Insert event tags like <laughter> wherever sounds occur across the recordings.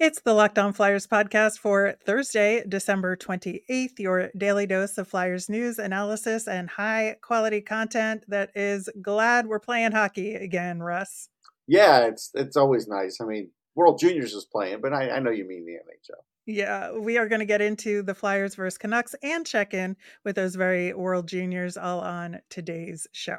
It's the Locked On Flyers podcast for Thursday, December 28th, your daily dose of Flyers news, analysis, and high quality content that is glad we're playing hockey again, Russ. Yeah, it's it's always nice. I mean, World Juniors is playing, but I, I know you mean the NHL. Yeah, we are going to get into the Flyers versus Canucks and check in with those very World Juniors all on today's show.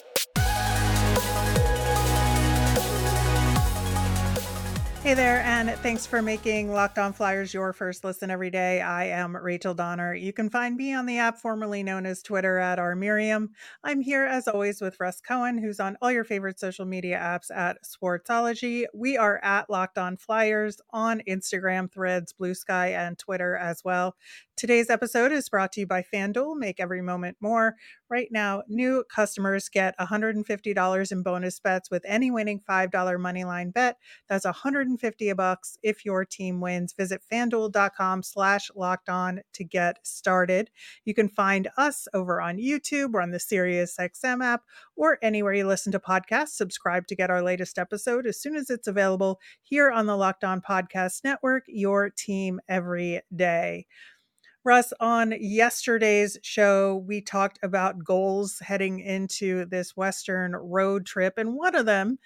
Hey there, and thanks for making Locked On Flyers your first listen every day. I am Rachel Donner. You can find me on the app formerly known as Twitter at R Miriam. I'm here as always with Russ Cohen, who's on all your favorite social media apps at Sportsology. We are at Locked On Flyers on Instagram, Threads, Blue Sky, and Twitter as well. Today's episode is brought to you by FanDuel. Make every moment more. Right now, new customers get $150 in bonus bets with any winning $5 moneyline bet. That's 150 bucks if your team wins. Visit fanduel.com slash locked on to get started. You can find us over on YouTube or on the SiriusXM app or anywhere you listen to podcasts. Subscribe to get our latest episode as soon as it's available here on the Locked On Podcast Network, your team every day. Russ, on yesterday's show, we talked about goals heading into this Western road trip. And one of them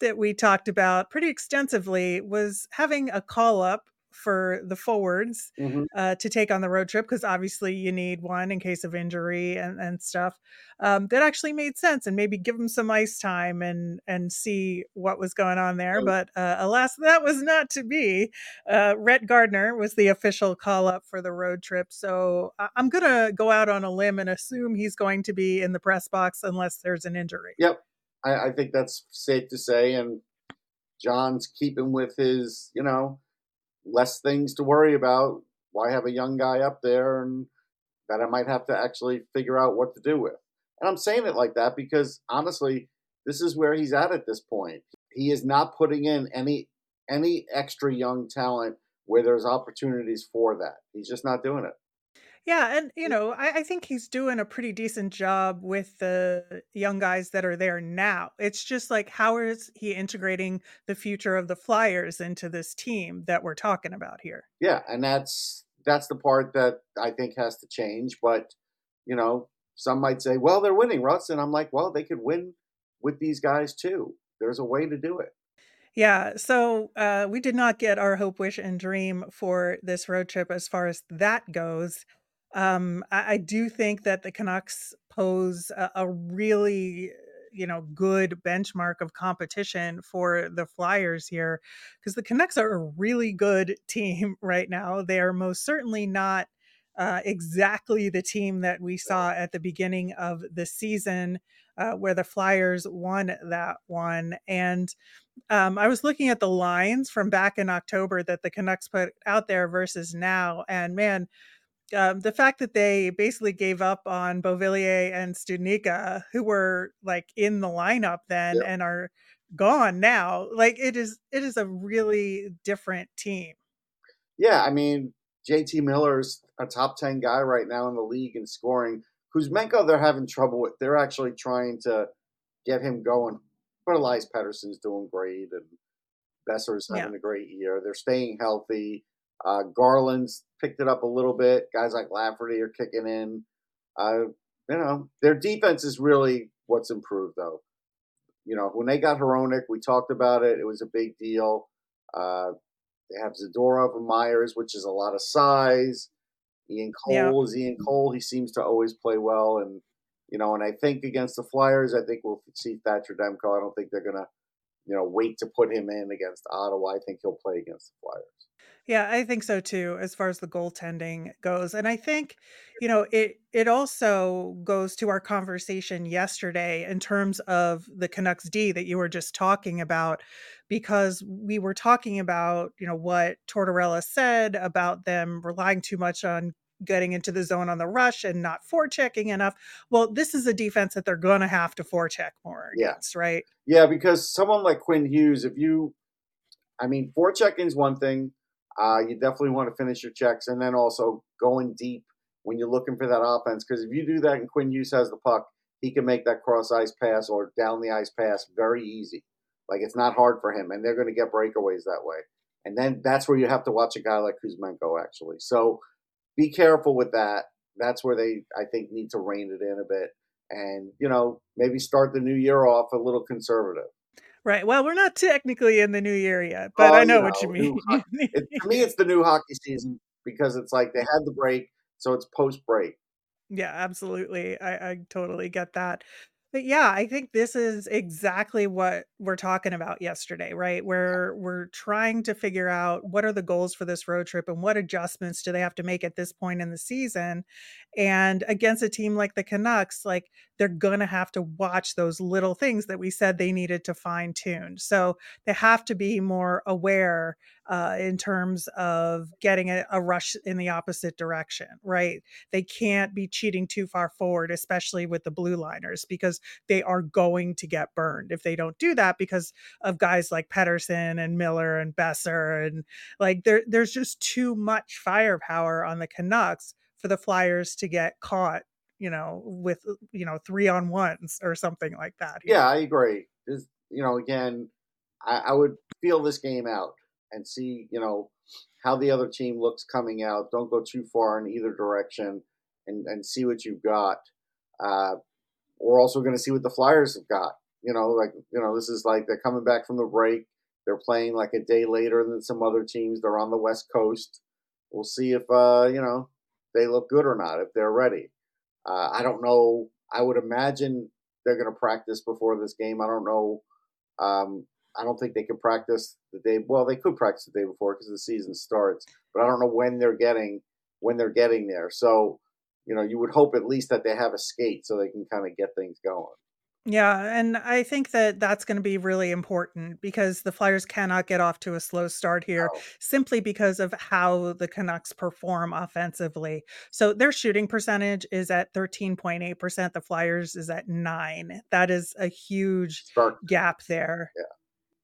that we talked about pretty extensively was having a call up for the forwards mm-hmm. uh, to take on the road trip because obviously you need one in case of injury and, and stuff. Um, that actually made sense and maybe give them some ice time and and see what was going on there. But uh, alas, that was not to be. Uh, Rhett Gardner was the official call up for the road trip, so I'm gonna go out on a limb and assume he's going to be in the press box unless there's an injury. Yep, I, I think that's safe to say, and John's keeping with his, you know less things to worry about. Why have a young guy up there and that I might have to actually figure out what to do with? And I'm saying it like that because honestly, this is where he's at at this point. He is not putting in any any extra young talent where there's opportunities for that. He's just not doing it. Yeah, and you know, I, I think he's doing a pretty decent job with the young guys that are there now. It's just like how is he integrating the future of the Flyers into this team that we're talking about here? Yeah, and that's that's the part that I think has to change. But you know, some might say, "Well, they're winning, Russ," and I'm like, "Well, they could win with these guys too. There's a way to do it." Yeah, so uh, we did not get our hope, wish, and dream for this road trip as far as that goes. Um, I, I do think that the Canucks pose a, a really you know good benchmark of competition for the Flyers here because the Canucks are a really good <laughs> team right now. They are most certainly not uh, exactly the team that we saw at the beginning of the season, uh, where the Flyers won that one. And um, I was looking at the lines from back in October that the Canucks put out there versus now, and man, um, the fact that they basically gave up on Beauvillier and Studnicka, who were like in the lineup then and are gone now, like it is it is a really different team. Yeah, I mean JT Miller's a top ten guy right now in the league in scoring. Kuzmenko they're having trouble with. They're actually trying to get him going. But Elias Pettersson's doing great and Boeser's having yeah. a great year. They're staying healthy. Uh, Garland's picked it up a little bit. Guys like Lafferty are kicking in. Uh, you know, their defense is really what's improved, though. You know, when they got Hronek, we talked about it. It was a big deal. Uh, they have Zadorov and Myers, which is a lot of size. Ian Cole yeah. is Ian Cole. He seems to always play well, and you know, and I think against the Flyers, I think we'll see Thatcher Demko. I don't think they're gonna, you know, wait to put him in against Ottawa. I think he'll play against the Flyers. Yeah, I think so too, as far as the goaltending goes. And I think, you know, it it also goes to our conversation yesterday in terms of the Canucks D that you were just talking about, because we were talking about, you know, what Tortorella said about them relying too much on getting into the zone on the rush and not forechecking enough. Well, this is a defense that they're gonna have to forecheck more against, yeah. right? Yeah, because someone like Quinn Hughes, if you I mean, forechecking is one thing uh, you definitely want to finish your checks and then also going deep when you're looking for that offense. Because if you do that and Quinn Hughes has the puck, he can make that cross ice pass or down the ice pass very easy. Like it's not hard for him, and they're going to get breakaways that way. And then that's where you have to watch a guy like Kuzmenko actually. So be careful with that. That's where they, I think, need to rein it in a bit, and you know maybe start the new year off a little conservative. Right. Well, we're not technically in the new year yet, but Oh, I you know what you mean. new <laughs> It, to me, it's the new hockey season because it's like they had the break, so it's post break. Yeah, absolutely. I, I totally get that. But yeah, I think this is exactly what we're talking about yesterday, right? Where we're trying to figure out what are the goals for this road trip and what adjustments do they have to make at this point in the season. And against a team like the Canucks, like they're going to have to watch those little things that we said they needed to fine tune. So they have to be more aware uh, in terms of getting a, a rush in the opposite direction, right? They can't be cheating too far forward, especially with the blue liners, because they are going to get burned if they don't do that because of guys like Pettersson and Miller and Boeser. And like there, there's just too much firepower on the Canucks for the Flyers to get caught, you know, with, you know, three on ones or something like that. Yeah, I agree. This, you know, again, I, I would feel this game out and see, you know, how the other team looks coming out. Don't go too far in either direction, and and see what you've got. Uh, we're also going to see what the Flyers have got. You know, like you know, this is like they're coming back from the break. They're playing like a day later than some other teams. They're on the West Coast. We'll see if uh, you know they look good or not if they're ready. Uh, I don't know. I would imagine they're going to practice before this game. I don't know. Um, I don't think they could practice the day. Well, they could practice the day before because the season starts, but I don't know when they're getting when they're getting there. So, you know, you would hope at least that they have a skate so they can kind of get things going. Yeah, and I think that that's going to be really important because the Flyers cannot get off to a slow start here So, simply because of how the Canucks perform offensively. So their shooting percentage is at 13.8%, the Flyers is at 9. That is a huge gap there.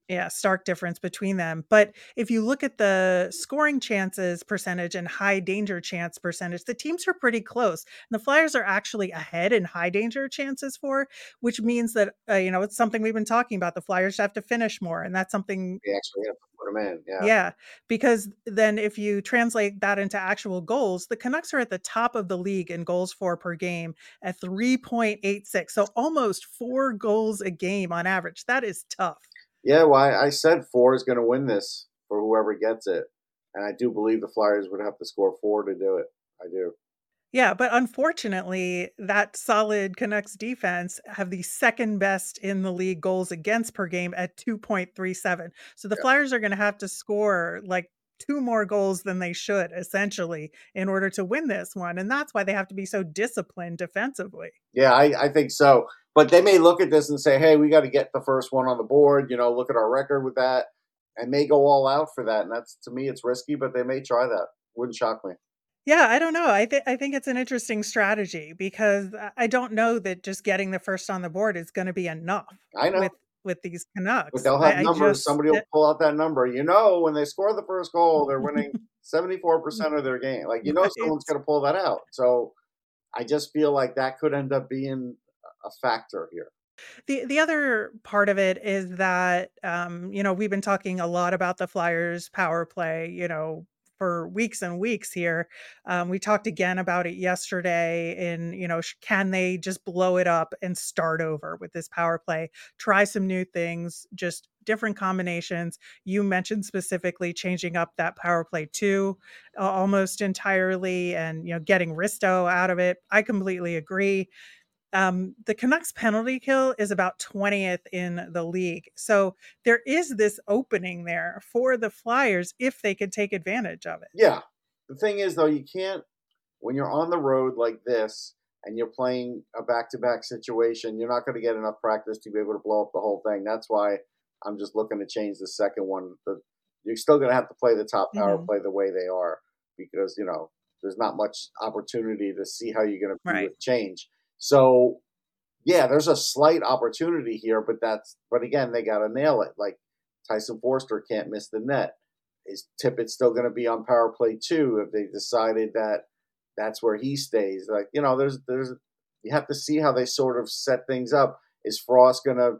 Yeah. Stark difference between them. But if you look at the scoring chances percentage and high danger chance percentage, the teams are pretty close. And the Flyers are actually ahead in high danger chances for, which means that, uh, you know, it's something we've been talking about. The Flyers have to finish more. And that's something, They actually have to put them in. Yeah. yeah, because then if you translate that into actual goals, the Canucks are at the top of the league in goals for per game at 3.86. So almost four goals a game on average. That is tough. Yeah. Well, I, I said four is going to win this for whoever gets it, and I do believe the Flyers would have to score four to do it. I do. Yeah, but unfortunately, that solid Canucks defense have the second best in the league goals against per game at 2.37. So the Yeah. Flyers are going to have to score like two more goals than they should, essentially, in order to win this one. And that's why they have to be so disciplined defensively. Yeah, I, I think so. But they may look at this and say, hey, we got to get the first one on the board. You know, look at our record with that and may go all out for that. And that's, to me, it's risky, but they may try that. Wouldn't shock me. Yeah, I don't know. I think I think it's an interesting strategy because I I don't know that just getting the first on the board is going to be enough I know. with with these But Canucks. they'll have I, I numbers. just Somebody will pull out that number. You know, when they score the first goal, they're winning <laughs> 74% of their game. Like, you know, someone's going to pull that out. So I just feel like that could end up being a factor here. The the other part of it is that um, you know, we've been talking a lot about the Flyers power play, you know, for weeks and weeks here. Um, we talked again about it yesterday in, you know, can they just blow it up and start over with this power play? Try some new things, just different combinations. You mentioned specifically changing up that power play too, uh, almost entirely and, you know, getting Risto out of it. I completely agree um, the Canucks penalty kill is about 20th in the league. So there is this opening there for the Flyers if they could take advantage of it. Yeah. The thing is, though, you can't, when you're on the road like this and you're playing a back to back situation, you're not going to get enough practice to be able to blow up the whole thing. That's why I'm just looking to change the second one. The, you're still going to have to play the top power Mhm. play the way they are because, you know, there's not much opportunity to see how you're going to Right. change. So, yeah, there's a slight opportunity here, but that's, but again, they got to nail it. Like Tyson Foerster can't miss the net. is Tippett still going to be on power play too? If they decided that that's where he stays, like you know, there's there's you have to see how they sort of set things up. Is Frost going to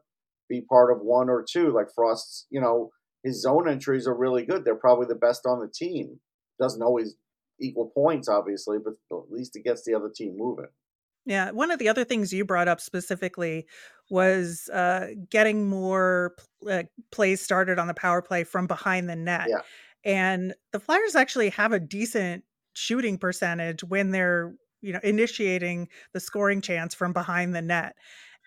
be part of one or two? Like Frost's, you know, his zone entries are really good. They're probably the best on the team. Doesn't always equal points, obviously, but at least it gets the other team moving. Yeah, one of the other things you brought up specifically was uh, getting more uh, plays started on the power play from behind the net. Yeah. And the Flyers actually have a decent shooting percentage when they're, you know, initiating the scoring chance from behind the net.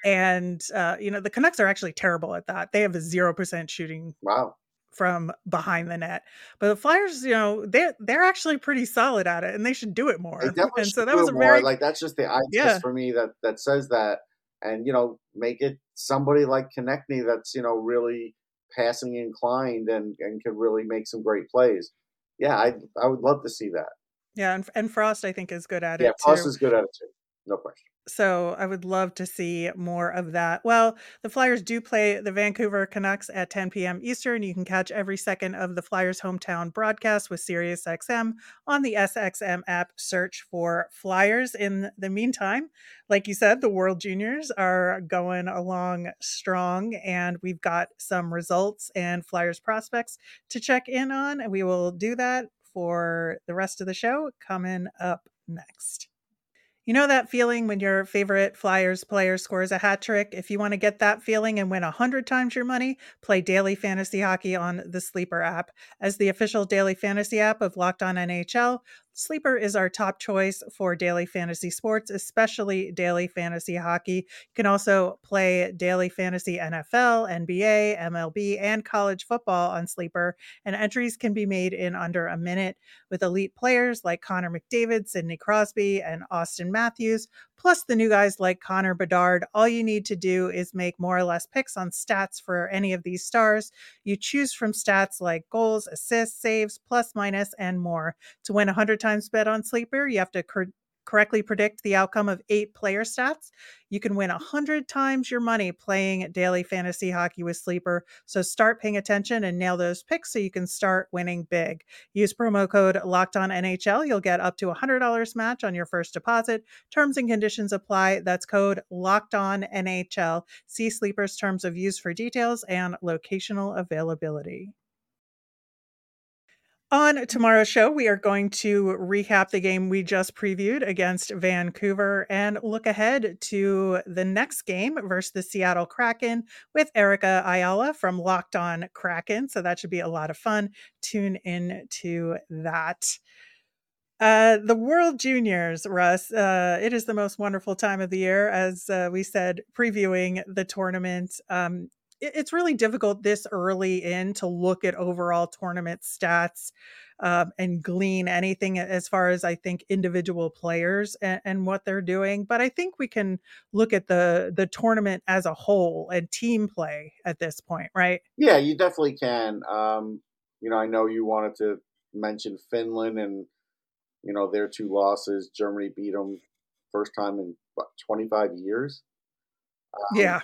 And uh, you know, the Canucks are actually terrible at that. They have a 0% shooting Wow. From behind the net. But the Flyers, you know, they're they're actually pretty solid at it and they should do it more. And so that was a more. very Like that's just the eye Yeah. for me that that says that, and you know, make it somebody like Konecny that's you know really passing inclined and and can really make some great plays. Yeah, I I would love to see that. Yeah, and and Frost I think is good at Yeah, it Yeah, Frost too. is good at it too, no question. So I would love to see more of that. Well, the Flyers do play the Vancouver Canucks at 10 p.m. Eastern. You can catch every second of the Flyers hometown broadcast with SiriusXM on the SXM app. Search for Flyers. In the meantime, like you said, the World Juniors are going along strong, and we've got some results and Flyers prospects to check in on. And we will do that for the rest of the show coming up next. You know that feeling when your favorite Flyers player scores a hat trick? If you want to get that feeling and win 100 times your money, play daily fantasy hockey on the Sleeper app. As the official daily fantasy app of Locked On NHL, Sleeper is our top choice for daily fantasy sports, especially daily fantasy hockey. You can also play daily fantasy NFL, NBA, MLB, and college football on Sleeper, and entries can be made in under a minute with elite players like Connor McDavid, Sidney Crosby, and Austin Matthews, plus the new guys like Connor Bedard. All you need to do is make more or less picks on stats for any of these stars. You choose from stats like goals, assists, saves, plus, minus, and more. To win 100 times bet on Sleeper, you have to cor- correctly predict the outcome of eight player stats. You can win 100 times your money playing daily fantasy hockey with Sleeper. So start paying attention and nail those picks so you can start winning big. Use promo code Locked On NHL. You'll get up to a $100 match on your first deposit. Terms and conditions apply. That's code Locked On NHL. See Sleeper's terms of use for details and locational availability. On tomorrow's show, we are going to recap the game we just previewed against Vancouver and look ahead to the next game versus the Seattle Kraken with Erica Ayala from Locked On Kraken. So that should be a lot of fun. Tune in to that. Uh, the World Juniors, Russ. Uh, it is the most wonderful time of the year, as uh, we said, previewing the tournament. Um, it's really difficult this early in to look at overall tournament stats um, and glean anything as far as I think individual players and, and what they're doing. But I think we can look at the the tournament as a whole and team play at this point, right? Yeah, you definitely can. Um, you know, I know you wanted to mention Finland and you know their two losses. Germany beat them first time in what 25 years. Um, Yeah.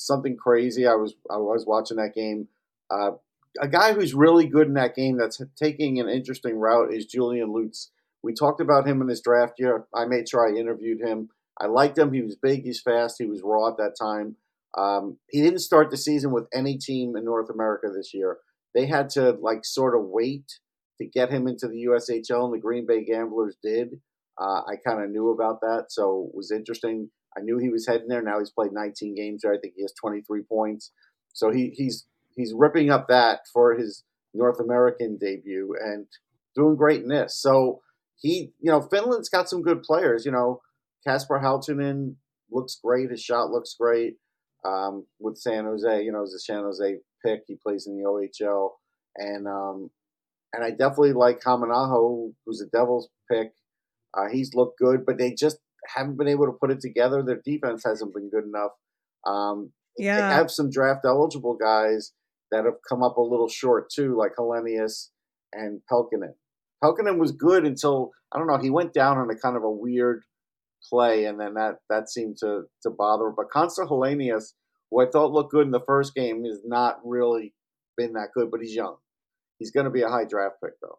Something crazy. I was I was watching that game. Uh, a guy who's really good in that game that's taking an interesting route is Julian Lutz. We talked about him in his draft year. I made sure I interviewed him. I liked him. He was big. He's fast. He was raw at that time. Um, he didn't start the season with any team in North America this year. They had to like sort of wait to get him into the USHL, and the Green Bay Gamblers did. Uh, I kind of knew about that, so it was interesting. I knew he was heading there. Now he's played 19 games there. I think he has 23 points. So he, he's he's ripping up that for his North American debut and doing great in this. So he, you know, Finland's got some good players. You know, Kasper Halttunen looks great. His shot looks great. Um, with San Jose, you know, he's a San Jose pick. He plays in the OHL, and um, and I definitely like Hämeenaho, who's a Devils pick. Uh, he's looked good, but they just haven't been able to put it together. Their defense hasn't been good enough. Um, They Yeah. have some draft eligible guys that have come up a little short too, like Helenius and Pelkinen. Pelkinen was good until I don't know. He went down on a kind of a weird play, and then that that seemed to to bother. him. But Konsta Helenius, who I thought looked good in the first game, has not really been that good. But he's young, He's going to be a high draft pick, though.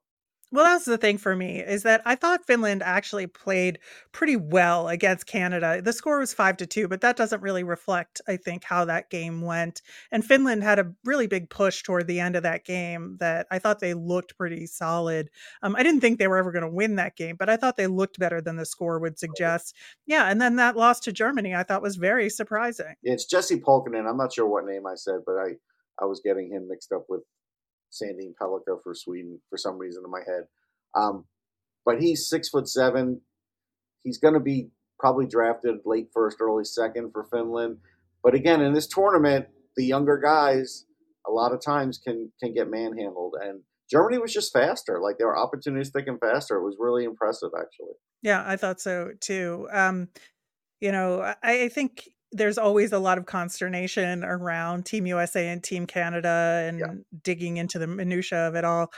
Well, that's the thing for me is that I thought Finland actually played pretty well against Canada. The score was five to two, but that doesn't really reflect, I think, how that game went. And Finland had a really big push toward the end of that game that I thought they looked pretty solid. Um, I didn't think they were ever going to win that game, but I thought they looked better than the score would suggest. Yeah, and then that loss to Germany, I thought was very surprising. Yeah, it's Jesse Pulkkinen. I'm not sure what name I said, but I I was getting him mixed up with Sandin Pellikka for Sweden for some reason in my head. Um, but he's six foot seven. He's going to be probably drafted late first, early second for Finland. But again, in this tournament, the younger guys a lot of times can can get manhandled, and Germany was just faster. Like they were opportunistic and faster. It was really impressive, actually. Yeah, I thought so too. Um, you know, I, I think there's always a lot of consternation around Team USA and Team Canada and Yeah. digging into the minutia of it all.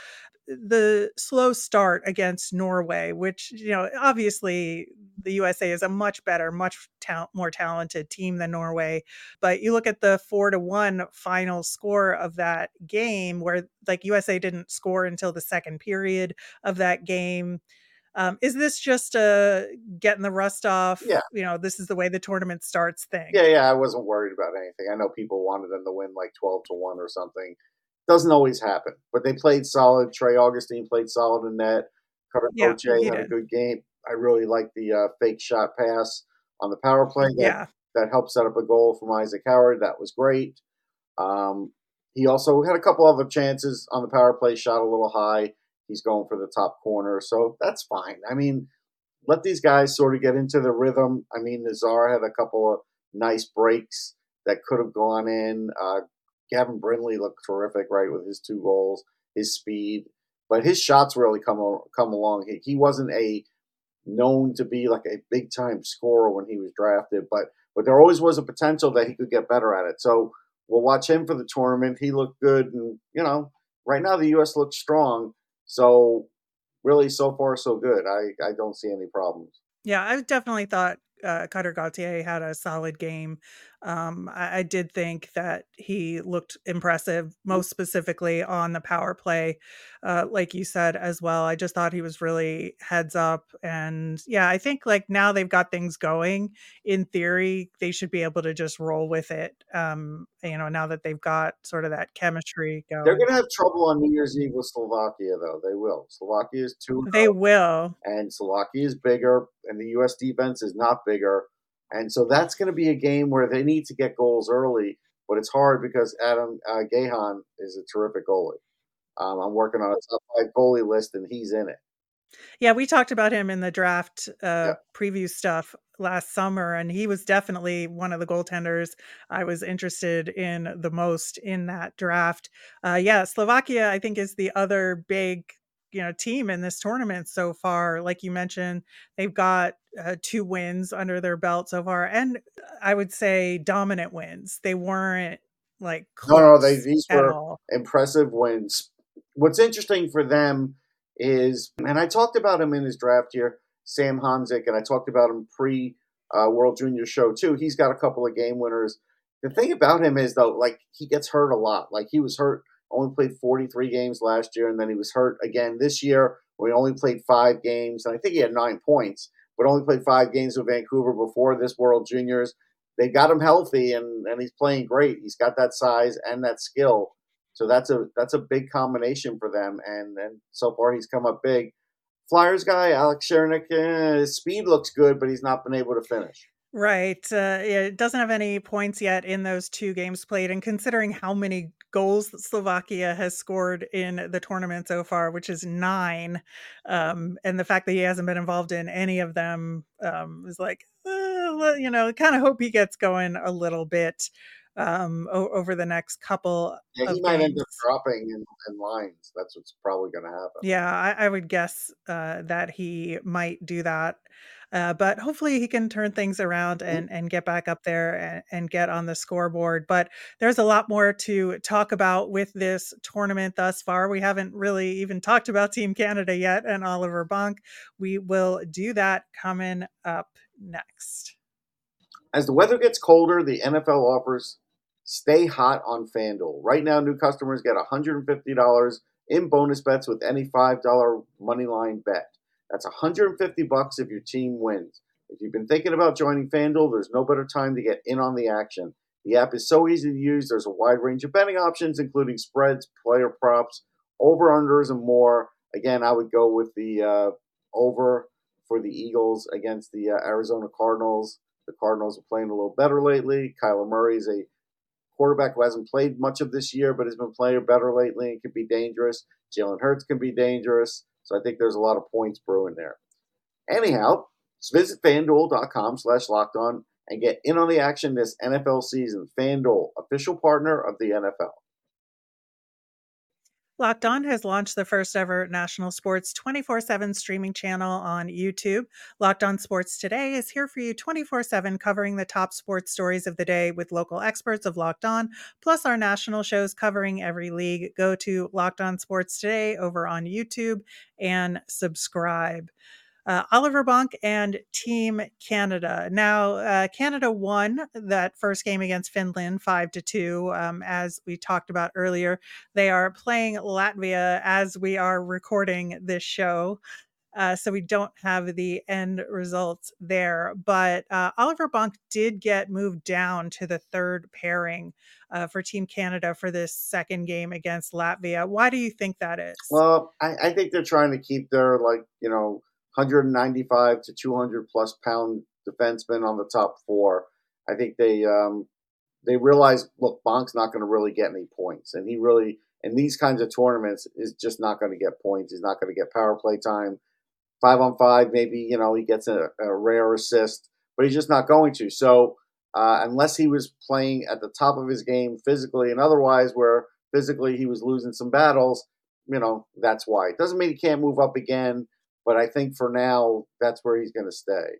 The slow start against Norway, which you know, obviously the USA is a much better, much tal- more talented team than Norway. But you look at the four to one final score of that game, where like USA didn't score until the second period of that game. Um, is this just a getting the rust off? Yeah. You know, this is the way the tournament starts thing. Yeah, yeah, I wasn't worried about anything. I know people wanted them to win like 12 to 1 or something. Doesn't always happen, but they played solid. Trey Augustine played solid in net. Cutter Yeah, had a good game. I really like the uh, fake shot pass on the power play. That, Yeah. that helped set up a goal from Isaac Howard. That was great. Um, he also had a couple other chances on the power play, shot a little high. He's going for the top corner, so that's fine. I mean, let these guys sort of get into the rhythm. I mean, Nazar had a couple of nice breaks that could have gone in. Uh, Gavin Brindley looked terrific, right, with his two goals, his speed, but his shots really come come along. He, he wasn't a known to be like a big time scorer when he was drafted, but but there always was a potential that he could get better at it. So we'll watch him for the tournament. He looked good, and you know, right now the U.S. looks strong. So really, so far so good. I I don't see any problems. Yeah, I definitely thought uh, Cutter Gauthier had a solid game. Um, I, I did think that he looked impressive, most specifically on the power play, uh, like you said as well. I just thought he was really heads up, and yeah, I think like now they've got things going. In theory, they should be able to just roll with it. Um, you know, now that they've got sort of that chemistry going. They're going, going to have trouble on New Year's Eve with Slovakia, though. They will. Slovakia is too. they will. and Slovakia is bigger, and the U.S. defense is not bigger, and so that's going to be a game where they need to get goals early. But it's hard because Adam uh, Gajan is a terrific goalie. Um, I'm working on a top five goalie list, and he's in it. Yeah, we talked about him in the draft uh, Yeah. preview stuff last summer, and he was definitely one of the goaltenders I was interested in the most in that draft. Uh, yeah, Slovakia, I think, is the other big you know team in this tournament so far. Like you mentioned, they've got uh, two wins under their belt so far, and I would say dominant wins. They weren't like No, no, they these were all. impressive wins. What's interesting for them is, and I talked about him in his draft year, Sam Honzek, and I talked about him pre uh, World Junior Show too. He's got a couple of game winners. The thing about him is though, like he gets hurt a lot. Like he was hurt, only played 43 games last year, and then he was hurt again this year. where he only played five games, and I think he had nine points, but only played five games with Vancouver before this World Juniors they got him healthy and, and he's playing great. He's got that size and that skill. So that's a that's a big combination for them. And and so far he's come up big. Flyers guy, Alex Čiernik, eh, his speed looks good, but he's not been able to finish. Right. Uh, yeah, it doesn't have any points yet in those two games played. And considering how many goals that Slovakia has scored in the tournament so far, which is nine, um, and the fact that he hasn't been involved in any of them um, is like, uh, you know, kind of hope he gets going a little bit um, o- over the next couple Yeah, he might end up dropping in, in lines. That's what's probably going to happen. Yeah, I, I would guess uh, that he might do that. Uh, but hopefully he can turn things around and, and get back up there and, and get on the scoreboard. But there's a lot more to talk about with this tournament thus far. We haven't really even talked about Team Canada yet and Oliver Bonk. We will do that coming up next. As the weather gets colder, the NFL offers stay hot on FanDuel. Right now, new customers get $150 in bonus bets with any $5 money line bet. That's 150 bucks if your team wins. If you've been thinking about joining FanDuel, there's no better time to get in on the action. The app is so easy to use. There's a wide range of betting options, including spreads, player props, over unders, and more. Again, I would go with the uh, over for the Eagles against the uh, Arizona Cardinals. The Cardinals are playing a little better lately. Kyler Murray is a quarterback who hasn't played much of this year, but has been playing better lately and can be dangerous. Jalen Hurts can be dangerous. So I think there's a lot of points brewing there. Anyhow, visit fanduel.com slash locked on and get in on the action this NFL season. FanDuel, official partner of the NFL. Locked On has launched the first ever national sports 24 7 streaming channel on YouTube. Locked On Sports Today is here for you 24 7, covering the top sports stories of the day with local experts of Locked On, plus our national shows covering every league. Go to Locked On Sports Today over on YouTube and subscribe uh, Oliver Bonk and Team Canada. Now, uh, Canada won that first game against Finland five to two, um, as we talked about earlier. They are playing Latvia as we are recording this show. Uh, so we don't have the end results there. But uh, Oliver Bonk did get moved down to the third pairing uh, for Team Canada for this second game against Latvia. Why do you think that is? Well, I, I think they're trying to keep their like you know 195 to 200 plus pound defenseman on the top four. I think they um, they realize, look, Bonk's not going to really get any points, and he really in these kinds of tournaments is just not going to get points. He's not going to get power play time. Five on five, maybe you know he gets a, a rare assist, but he's just not going to. So uh, unless he was playing at the top of his game physically and otherwise, where physically he was losing some battles, you know that's why. It doesn't mean he can't move up again. But I think for now, that's where he's going to stay.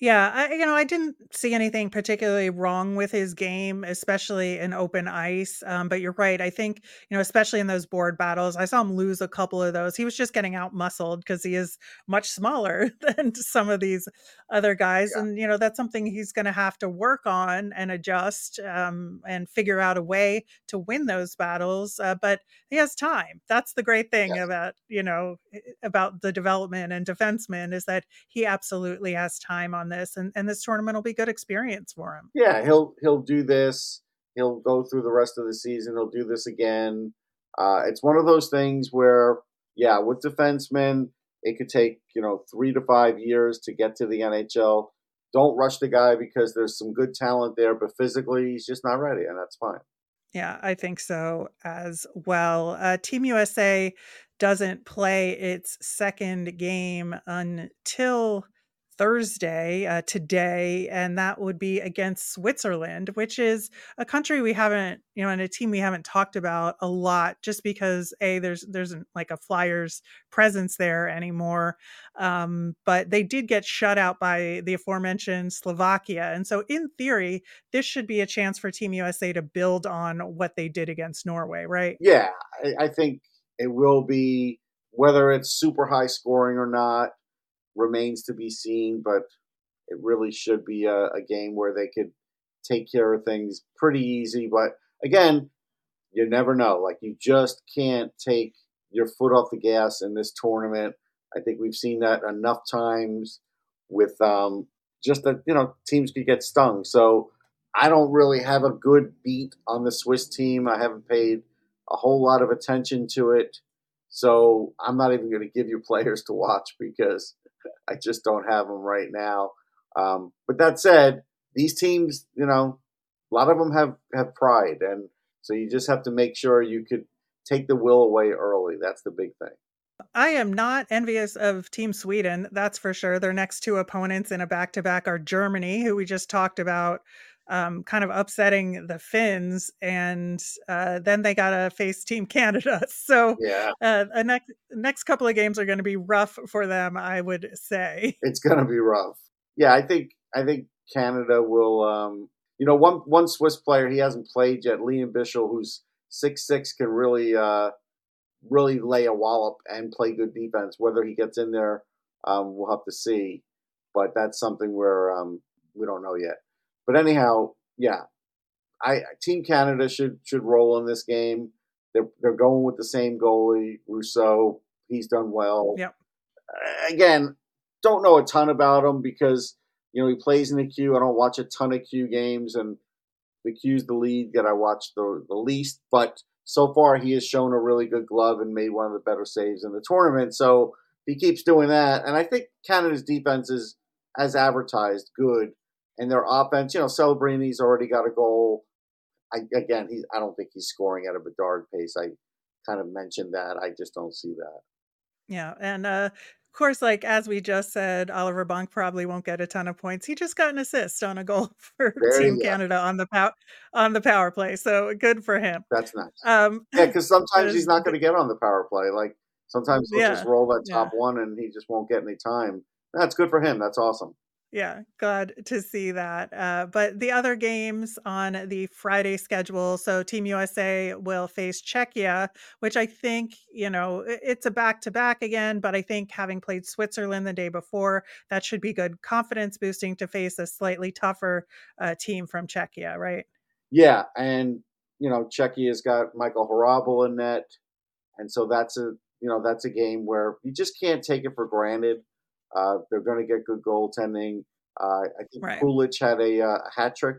Yeah, I, you know, I didn't see anything particularly wrong with his game, especially in open ice. Um, but you're right. I think, you know, especially in those board battles, I saw him lose a couple of those. He was just getting out muscled because he is much smaller <laughs> than some of these other guys. Yeah. And, you know, that's something he's going to have to work on and adjust um, and figure out a way to win those battles. Uh, but he has time. That's the great thing yes. about, you know, about the development and defenseman is that he absolutely has time on this, and, and this tournament will be good experience for him. Yeah, he'll he'll do this. He'll go through the rest of the season. He'll do this again. Uh, it's one of those things where, yeah, with defensemen, it could take you know three to five years to get to the NHL. Don't rush the guy because there's some good talent there, but physically he's just not ready, and that's fine. Yeah, I think so as well. Uh, Team USA doesn't play its second game until Thursday, uh, today, and that would be against Switzerland, which is a country we haven't, you know, and a team we haven't talked about a lot, just because a there's there's like a Flyers presence there anymore, um, but they did get shut out by the aforementioned Slovakia, and so in theory, this should be a chance for Team USA to build on what they did against Norway, right? Yeah, I, I think it will be whether it's super high scoring or not remains to be seen, but it really should be a, a game where they could take care of things pretty easy. But again, you never know. Like you just can't take your foot off the gas in this tournament. I think we've seen that enough times with um, just that you know teams could get stung. So I don't really have a good beat on the Swiss team. I haven't paid a whole lot of attention to it. So I'm not even going to give you <laughs> players to watch because I just don't have them right now. Um, but that said, these teams, you know, a lot of them have have pride, and so you just have to make sure you could take the will away early. That's the big thing. I am not envious of Team Sweden, that's for sure. Their next two opponents in a back to back are Germany, who we just talked about um, kind of upsetting the Finns, and uh, then they got to face Team <laughs> Canada. So yeah, uh, the next next couple of games are going to be rough for them, I would say. It's going to be rough. Yeah, I think I think Canada will. Um, you know, one one Swiss player he hasn't played yet, Lian Bichsel, who's six six, can really uh, really lay a wallop and play good defense. Whether he gets in there, um, we'll have to see. But that's something where um, we don't know yet. But anyhow, yeah, I Team Canada should should roll in this game. They're they're going with the same goalie, Rousseau. He's done well. Yep. Again, don't know a ton about him because you know he plays in the Q. I don't watch a ton of Q games, and the Q's the league that I watch the the least. But so far, he has shown a really good glove and made one of the better saves in the tournament. So he keeps doing that, and I think Canada's defense is as advertised good, and their offense. You know, Celebrini's already got a goal. I, again, he I don't think he's scoring at a Bedard pace. I kind of mentioned that. I just don't see that. Yeah, and uh, of course, like as we just said, Oliver Bonk probably won't get a ton of points. He just got an assist on a goal <laughs> for There Team. Canada on the pow- on the power play, so good for him. That's nice. Um, Yeah, because sometimes <laughs> he's not going to get on the power play. Like sometimes he'll just roll that yeah. top one and he just won't get any time. That's good for him. That's awesome. Yeah, glad to see that. Uh, but the other games on the Friday schedule, so Team USA will face Czechia, which I think, you know, it's a back to back again, but I think having played Switzerland the day before, that should be good confidence boosting to face a slightly tougher uh, team from Czechia, right? Yeah, and you know Czechia's got Michael Hrabal in net, and so that's a you know that's a game where you just can't take it for granted. Uh, they're going to get good goaltending. Uh, I think Right. Kulich had a uh, hat trick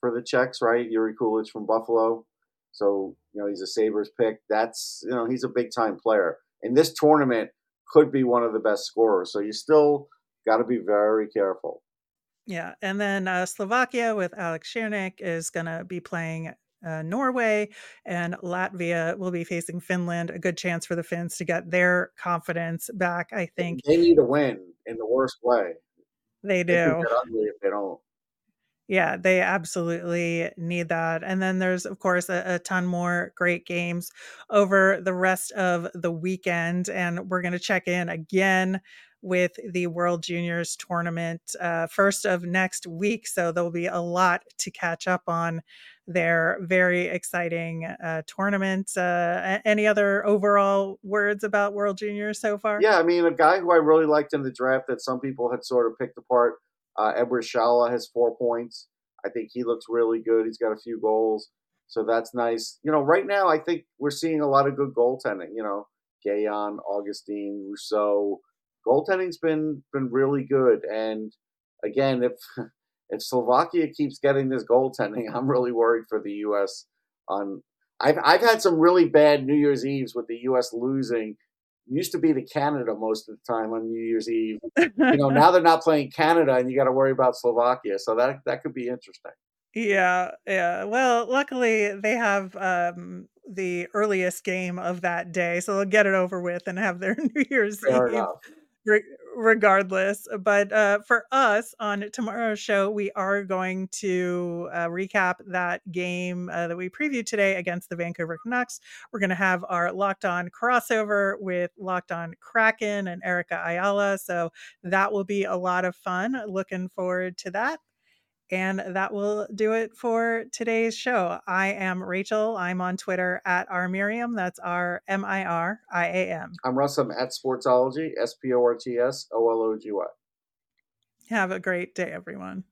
for the Czechs, right? Yuri Kulich from Buffalo. So you know he's a Sabres pick. That's you know he's a big time player. And this tournament could be one of the best scorers. So you still got to be very careful. Yeah, and then uh, Slovakia with Alex Čiernik is going to be playing uh, Norway, and Latvia will be facing Finland. A good chance for the Finns to get their confidence back. I think They need to win in the worst way. they They do. ugly if they don't. Yeah, they absolutely need that. And then there's, of course, a, a ton more great games over the rest of the weekend. And we're going to check in again with the World Juniors tournament uh, first of next week. So there'll be a lot to catch up on their very exciting uh, tournament. Uh, any other overall words about World Juniors so far? Yeah, I mean, a guy who I really liked in the draft that some people had sort of picked apart, uh, Eduard Šalé has four points. I think he looks really good. He's got a few goals, so that's nice. You know, right now I think we're seeing a lot of good goaltending. You know, Gajan, Augustine, Rousseau. Goaltending's been been really good, and again, if <laughs> if Slovakia keeps getting this goaltending, <laughs> I'm really worried for the U.S. On I've I've had some really bad New Year's Eves with the U.S. losing used to be to Canada most of the time on New Year's Eve. You know, <laughs> now they're not playing Canada, and you got to worry about Slovakia. So that that could be interesting. Yeah, yeah. Well, luckily they have um the earliest game of that day, so they'll get it over with and have their New Year's Fair Eve enough. Re- regardless. But uh for us on tomorrow's show, we are going to uh, recap that game uh, that we previewed today against the Vancouver Canucks. We're going to have our Locked On crossover with Locked On Kraken and Erica Ayala, so that will be a lot of fun. Looking forward to that. And that will do it for today's show. I am Rachel. I'm on Twitter at R Miriam. That's R M I R I A M. I'm Russ. I'm at Sportsology, S P O R T S O L O G Y. Have a great day, everyone.